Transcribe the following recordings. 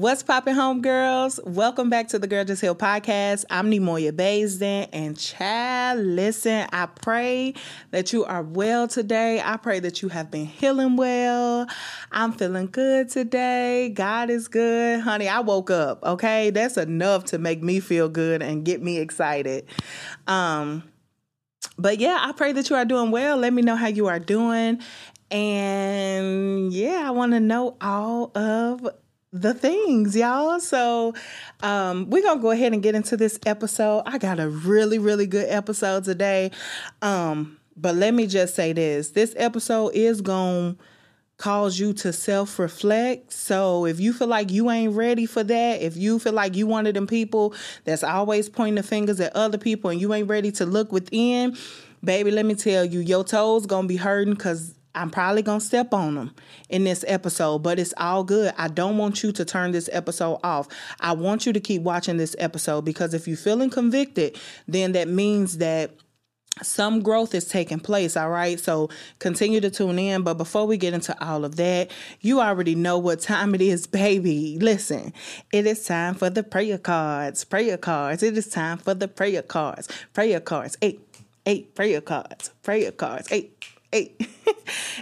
What's popping, home girls? Welcome back to the Girl Just Heal podcast. I'm Neimoya Baisden, and child, listen. I pray that you are well today. I pray that you have been healing well. I'm feeling good today. God is good, honey. I woke up. Okay, that's enough to make me feel good and get me excited. Um, but yeah, I pray that you are doing well. Let me know how you are doing. And yeah, I want to know all of the things, y'all. So um, we're gonna go ahead and get into this episode. I got a really, really good episode today. Um, but let me just say this: this episode is gonna cause you to self-reflect. So if you feel like you ain't ready for that, if you feel like you one of them people that's always pointing the fingers at other people and you ain't ready to look within, baby, let me tell you, your toes gonna be hurting because I'm probably going to step on them in this episode, but it's all good. I don't want you to turn this episode off. I want you to keep watching this episode because if you're feeling convicted, then that means that some growth is taking place, all right? So continue to tune in. But before we get into all of that, you already know what time it is, baby. Listen, it is time for the prayer cards. Prayer cards. It is time for the prayer cards. Prayer cards. Eight, eight prayer cards. Prayer cards. Eight Hey,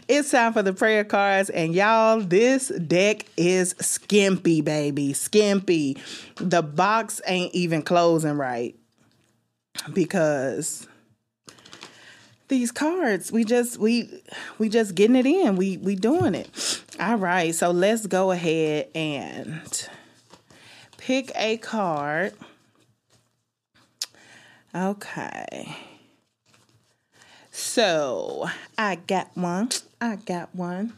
it's time for the prayer cards, and y'all, this deck is skimpy, baby. Skimpy. The box ain't even closing right because these cards we just we we just getting it in we we doing it all right so let's go ahead and pick a card okay so I got one. I got one.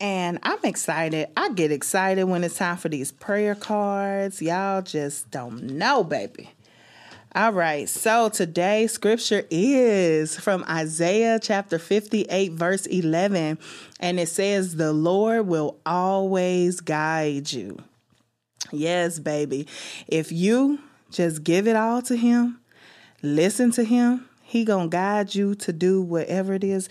And I'm excited. I get excited when it's time for these prayer cards. Y'all just don't know, baby. All right, so today's scripture is from Isaiah chapter 58, verse 11, and it says, The Lord will always guide you. Yes, baby. If you just give it all to Him, listen to Him, he gonna guide you to do whatever it is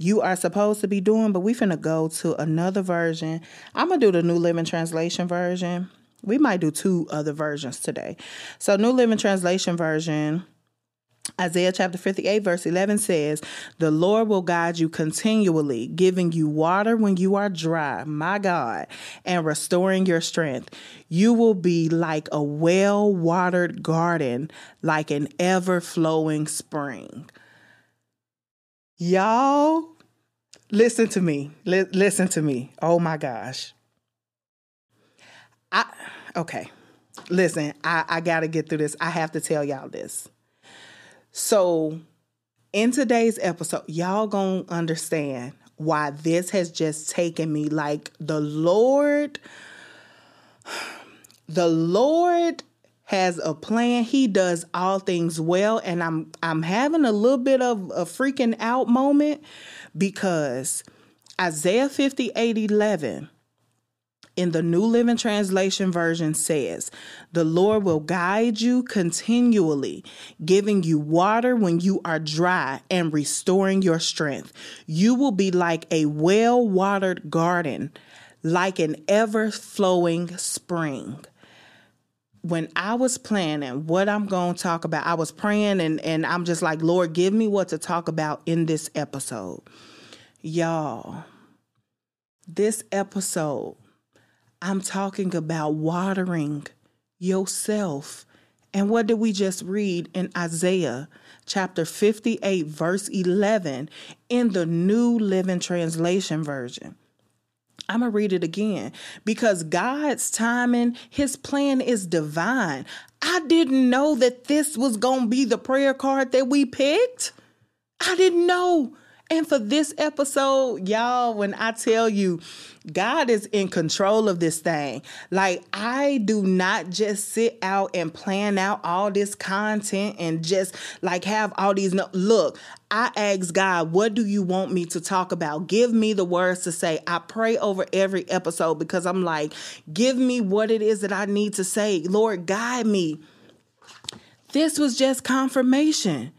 you are supposed to be doing. But we finna go to another version. I'm gonna do the New Living Translation version. We might do two other versions today. So New Living Translation version Isaiah chapter 58, verse 11 says, The Lord will guide you continually, giving you water when you are dry, my God, and restoring your strength. You will be like a well watered garden, like an ever flowing spring. Y'all, listen to me. L- listen to me. Oh my gosh. I, okay. Listen, I, I got to get through this. I have to tell y'all this. So, in today's episode, y'all gonna understand why this has just taken me like the Lord, the Lord has a plan. He does all things well. And I'm I'm having a little bit of a freaking out moment because Isaiah 58 11 in the New Living Translation version says, The Lord will guide you continually, giving you water when you are dry and restoring your strength. You will be like a well watered garden, like an ever flowing spring. When I was planning what I'm going to talk about, I was praying and, and I'm just like, Lord, give me what to talk about in this episode. Y'all, this episode I'm talking about watering yourself. And what did we just read in Isaiah chapter 58, verse 11 in the New Living Translation version? I'm going to read it again because God's timing, his plan is divine. I didn't know that this was going to be the prayer card that we picked. I didn't know. And for this episode, y'all, when I tell you, God is in control of this thing. Like, I do not just sit out and plan out all this content and just like have all these. No- Look, I ask God, what do you want me to talk about? Give me the words to say. I pray over every episode because I'm like, give me what it is that I need to say. Lord, guide me. This was just confirmation.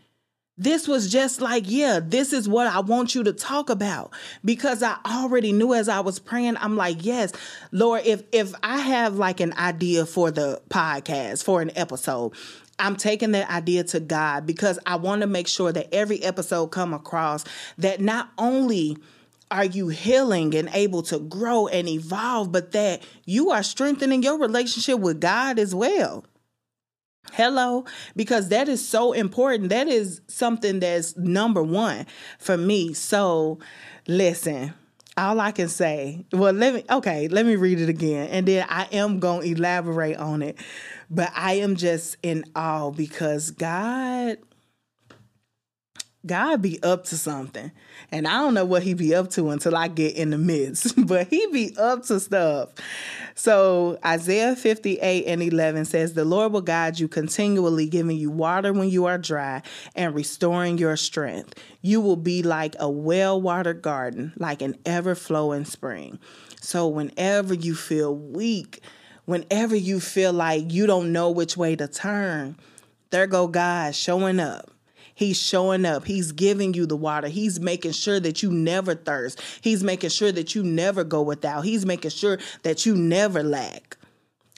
This was just like, yeah, this is what I want you to talk about because I already knew as I was praying, I'm like, yes, Lord, if if I have like an idea for the podcast, for an episode, I'm taking that idea to God because I want to make sure that every episode come across that not only are you healing and able to grow and evolve, but that you are strengthening your relationship with God as well. Hello, because that is so important. That is something that's number one for me. So, listen, all I can say, well, let me, okay, let me read it again. And then I am going to elaborate on it. But I am just in awe because God God be up to something. And I don't know what he be up to until I get in the midst, but he be up to stuff. So Isaiah 58 and 11 says, The Lord will guide you continually, giving you water when you are dry and restoring your strength. You will be like a well watered garden, like an ever flowing spring. So whenever you feel weak, whenever you feel like you don't know which way to turn, there go God showing up He's showing up. He's giving you the water. He's making sure that you never thirst. He's making sure that you never go without. He's making sure that you never lack.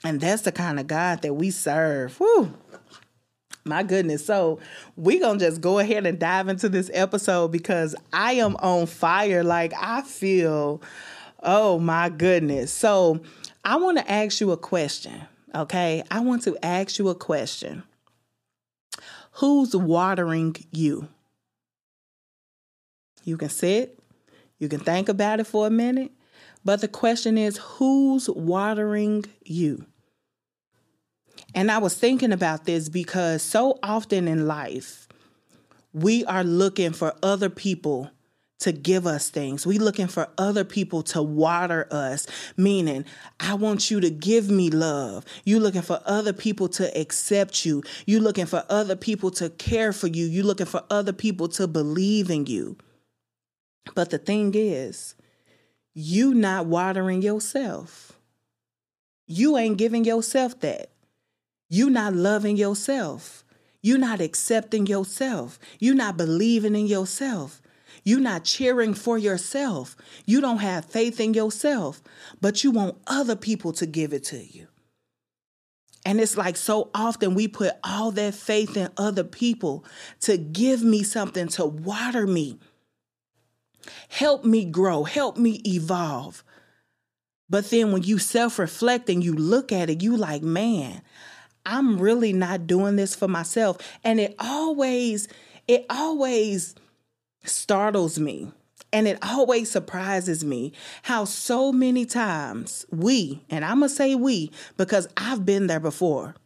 And that's the kind of God that we serve. Whew. My goodness. So we're going to just go ahead and dive into this episode because I am on fire. Like, I feel, oh my goodness. So I want to ask you a question. Okay. I want to ask you a question. Who's watering you? You can sit, you can think about it for a minute, but the question is who's watering you? And I was thinking about this because so often in life, we are looking for other people to give us things. We looking for other people to water us, meaning I want you to give me love. You looking for other people to accept you. You looking for other people to care for you. You looking for other people to believe in you. But the thing is, you not watering yourself. You ain't giving yourself that. You not loving yourself. You not accepting yourself. You not believing in yourself. You're not cheering for yourself. You don't have faith in yourself, but you want other people to give it to you. And it's like so often we put all that faith in other people to give me something to water me, help me grow, help me evolve. But then when you self reflect and you look at it, you like, man, I'm really not doing this for myself. And it always, it always startles me. And it always surprises me how so many times we, and I'm going to say we because I've been there before.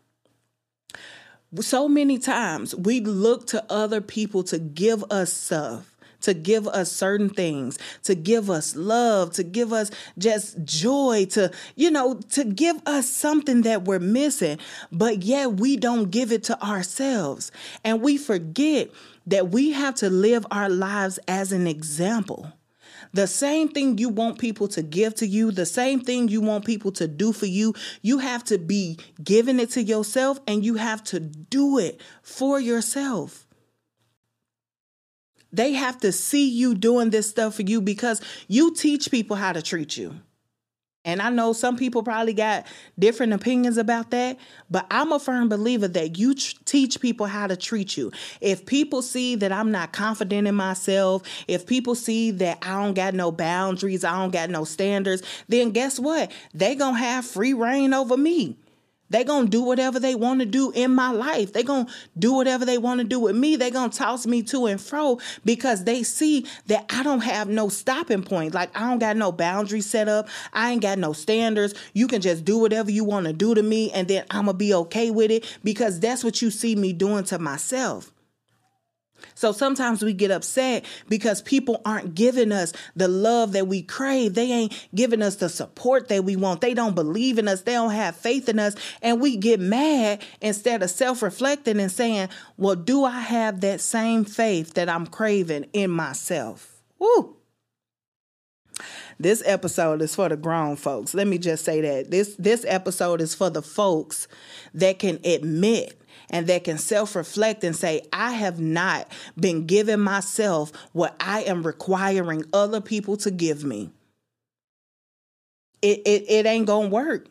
So many times we look to other people to give us stuff to give us certain things, to give us love, to give us just joy, to, you know, to give us something that we're missing. But yet we don't give it to ourselves. And we forget that we have to live our lives as an example. The same thing you want people to give to you, the same thing you want people to do for you, you have to be giving it to yourself and you have to do it for yourself. They have to see you doing this stuff for you because you teach people how to treat you. And I know some people probably got different opinions about that, but I'm a firm believer that you tr- teach people how to treat you. If people see that I'm not confident in myself, if people see that I don't got no boundaries, I don't got no standards, then guess what? They going to have free reign over me. They gonna do whatever they want to do in my life. They gonna do whatever they want to do with me. They gonna toss me to and fro because they see that I don't have no stopping point. Like I don't got no boundaries set up. I ain't got no standards. You can just do whatever you want to do to me, and then I'm gonna be okay with it because that's what you see me doing to myself. So sometimes we get upset because people aren't giving us the love that we crave. They ain't giving us the support that we want. They don't believe in us. They don't have faith in us. And we get mad instead of self reflecting and saying, Well, do I have that same faith that I'm craving in myself? Woo! This episode is for the grown folks. Let me just say that. This this episode is for the folks that can admit and that can self reflect and say, I have not been giving myself what I am requiring other people to give me. It, it, it ain't gonna work.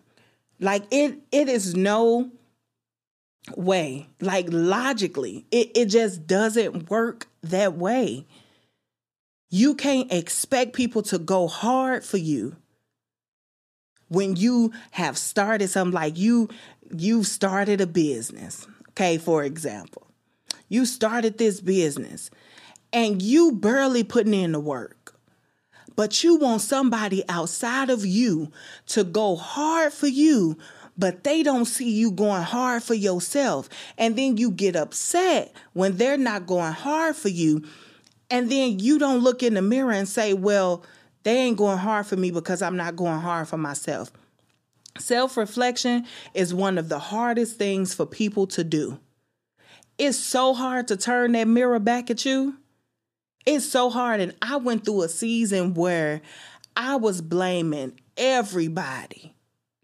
Like it it is no way. Like logically, it, it just doesn't work that way. You can't expect people to go hard for you when you have started something like you you've started a business Okay, for example, you started this business and you barely putting in the work, but you want somebody outside of you to go hard for you, but they don't see you going hard for yourself. And then you get upset when they're not going hard for you. And then you don't look in the mirror and say, well, they ain't going hard for me because I'm not going hard for myself. Self reflection is one of the hardest things for people to do. It's so hard to turn that mirror back at you. It's so hard. And I went through a season where I was blaming everybody.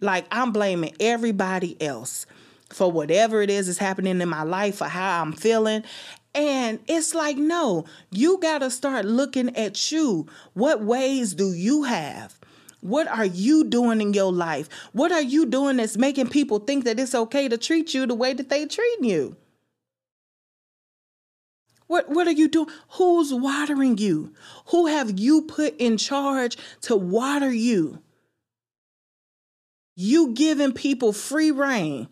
Like I'm blaming everybody else for whatever it is that's happening in my life, for how I'm feeling. And it's like, no, you got to start looking at you. What ways do you have? What are you doing in your life? What are you doing that's making people think that it's okay to treat you the way that they treat you? What what are you doing? Who's watering you? Who have you put in charge to water you? You giving people free reign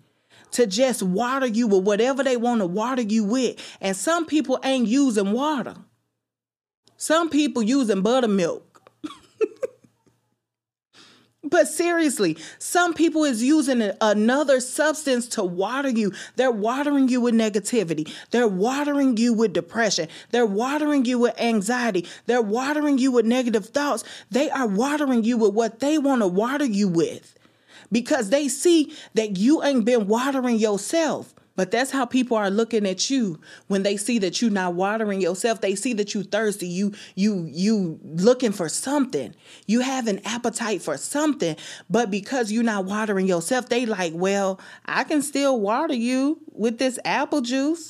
to just water you with whatever they want to water you with. And some people ain't using water. Some people using buttermilk. But seriously, some people is using another substance to water you. They're watering you with negativity. They're watering you with depression. They're watering you with anxiety. They're watering you with negative thoughts. They are watering you with what they want to water you with because they see that you ain't been watering yourself. But that's how people are looking at you when they see that you're not watering yourself. They see that you thirsty. You you you looking for something. You have an appetite for something. But because you're not watering yourself, they like, well, I can still water you with this apple juice.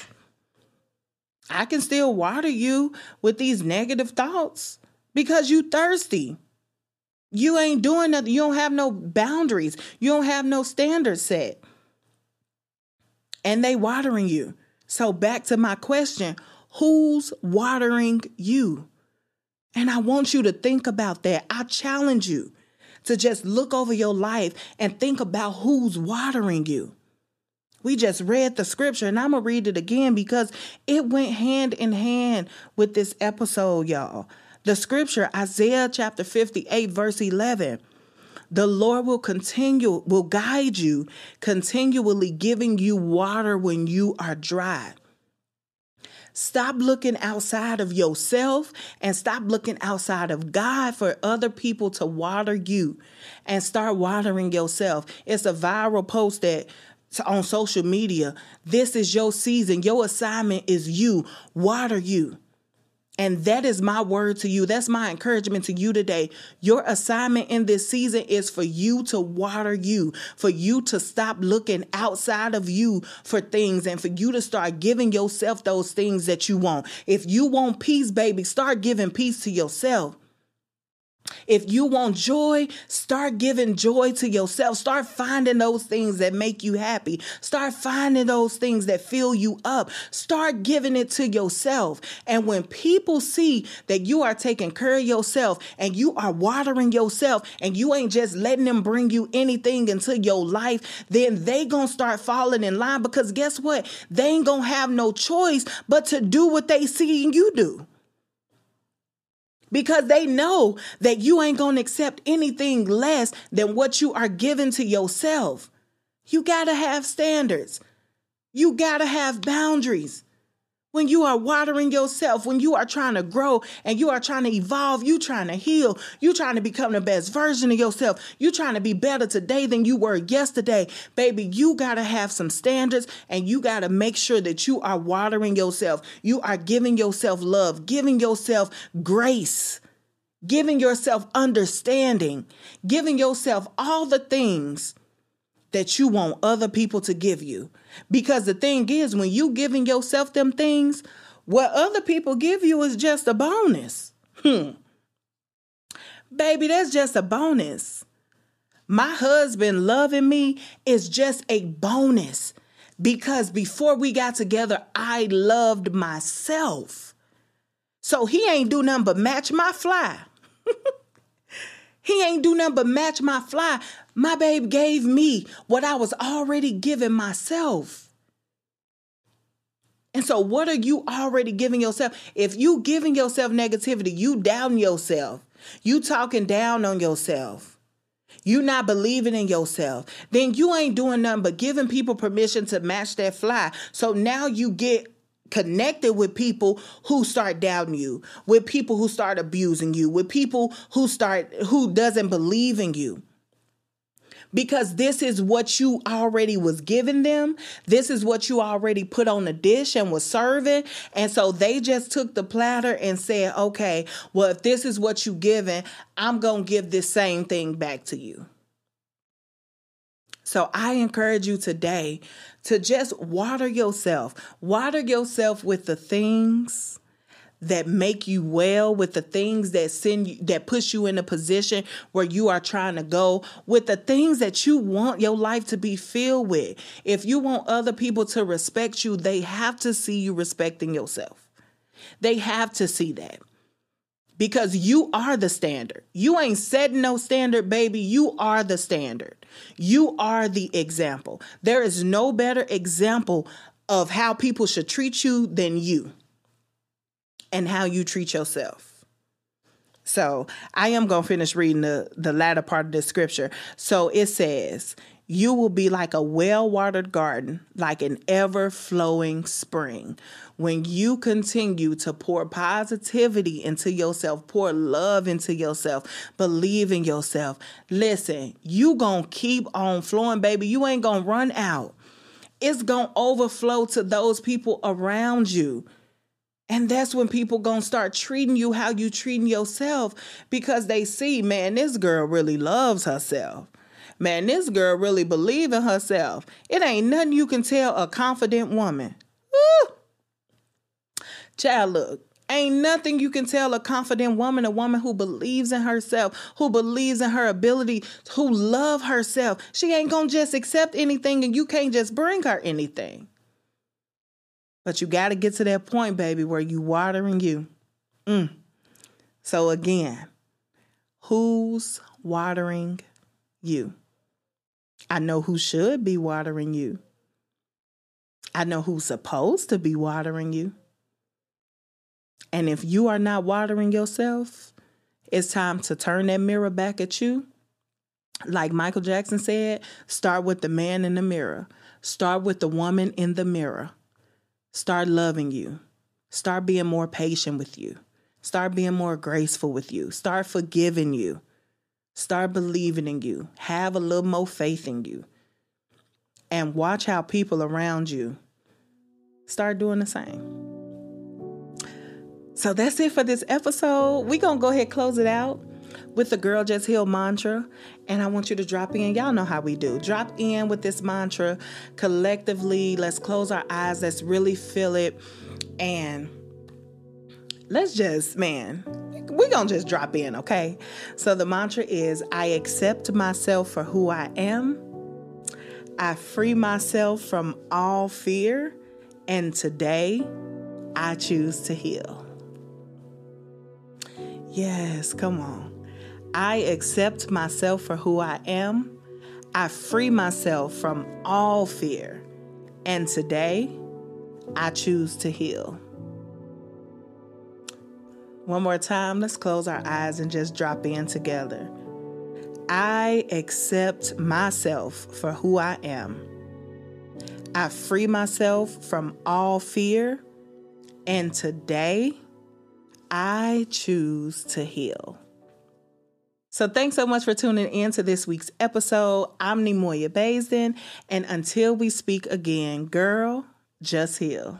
I can still water you with these negative thoughts because you thirsty. You ain't doing nothing. You don't have no boundaries. You don't have no standards set and they watering you. So back to my question, who's watering you? And I want you to think about that. I challenge you to just look over your life and think about who's watering you. We just read the scripture and I'm going to read it again because it went hand in hand with this episode, y'all. The scripture, Isaiah chapter 58, verse 11. The Lord will continue, will guide you, continually giving you water when you are dry. Stop looking outside of yourself and stop looking outside of God for other people to water you and start watering yourself. It's a viral post that on social media. This is your season. Your assignment is you. Water you. And that is my word to you. That's my encouragement to you today. Your assignment in this season is for you to water you, for you to stop looking outside of you for things and for you to start giving yourself those things that you want. If you want peace, baby, start giving peace to yourself. If you want joy, start giving joy to yourself. Start finding those things that make you happy. Start finding those things that fill you up. Start giving it to yourself. And when people see that you are taking care of yourself and you are watering yourself and you ain't just letting them bring you anything into your life, then they to start falling in line because guess what? They ain't to have no choice but to do what they see you do because they know that you ain't going to accept anything less than what you are giving to yourself. You got to have standards. You got to have boundaries. When you are watering yourself, when you are trying to grow and you are trying to evolve, you trying to heal, you trying to become the best version of yourself, you trying to be better today than you were yesterday, baby, you got to have some standards and you got to make sure that you are watering yourself. You are giving yourself love, giving yourself grace, giving yourself understanding, giving yourself all the things that you want other people to give you. Because the thing is, when you giving yourself them things, what other people give you is just a bonus. Hmm. Baby, that's just a bonus. My husband loving me is just a bonus because before we got together, I loved myself. So he ain't do nothing but match my fly. he ain't do nothing but match my fly. My babe gave me what I was already giving myself. And so, what are you already giving yourself? If you giving yourself negativity, you down yourself, you talking down on yourself, you not believing in yourself, then you ain't doing nothing but giving people permission to match that fly. So now you get connected with people who start doubting you, with people who start abusing you, with people who start who doesn't believe in you because this is what you already was giving them. This is what you already put on the dish and was serving. And so they just took the platter and said, okay, well, if this is what you giving, I'm going to give this same thing back to you. So I encourage you today to just water yourself. Water yourself with the things that make you well with the things that send you that push you in a position where you are trying to go with the things that you want your life to be filled with if you want other people to respect you they have to see you respecting yourself they have to see that because you are the standard. You ain't setting no standard, baby. You are the standard. You are the example. There is no better example of how people should treat you than you and how you treat yourself. So I am going to finish reading the, the latter part of the scripture. So it says, You will be like a well watered garden, like an ever flowing spring. When you continue to pour positivity into yourself, pour love into yourself, believe in yourself. Listen, you going to keep on flowing, baby. You ain't going to run out. It's going to overflow to those people around you. And that's when people gonna start treating you how you treating yourself because they see, man, this girl really loves herself. Man, this girl really believe in herself. It ain't nothing you can tell a confident woman. Child, look, ain't nothing you can tell a confident woman, a woman who believes in herself, who believes in her ability, who love herself. She ain't gonna just accept anything and you can't just bring her anything. But you got to get to that point, baby, where you watering you. Mm. So again, who's watering you? I know who should be watering you. I know who's supposed to be watering you. And if you are not watering yourself, it's time to turn that mirror back at you. Like Michael Jackson said, start with the man in the mirror. Start with the woman in the mirror. Start loving you. Start being more patient with you. Start being more graceful with you. Start forgiving you. Start believing in you. Have a little more faith in you. And watch how people around you start doing the same. So that's it for this episode. We're going to go ahead close it out with the Girl Just Heal mantra. And I want you to drop in. Y'all know how we do. Drop in with this mantra collectively. Let's close our eyes. Let's really feel it. And let's just, man, we're going to just drop in, okay? So the mantra is I accept myself for who I am. I free myself from all fear. And today, I choose to heal. Yes, come on. I accept myself for who I am. I free myself from all fear. And today, I choose to heal. One more time, let's close our eyes and just drop in together. I accept myself for who I am. I free myself from all fear. And today, I choose to heal. So, thanks so much for tuning in to this week's episode. I'm Neimoya Baisden, and until we speak again, girl, just heal.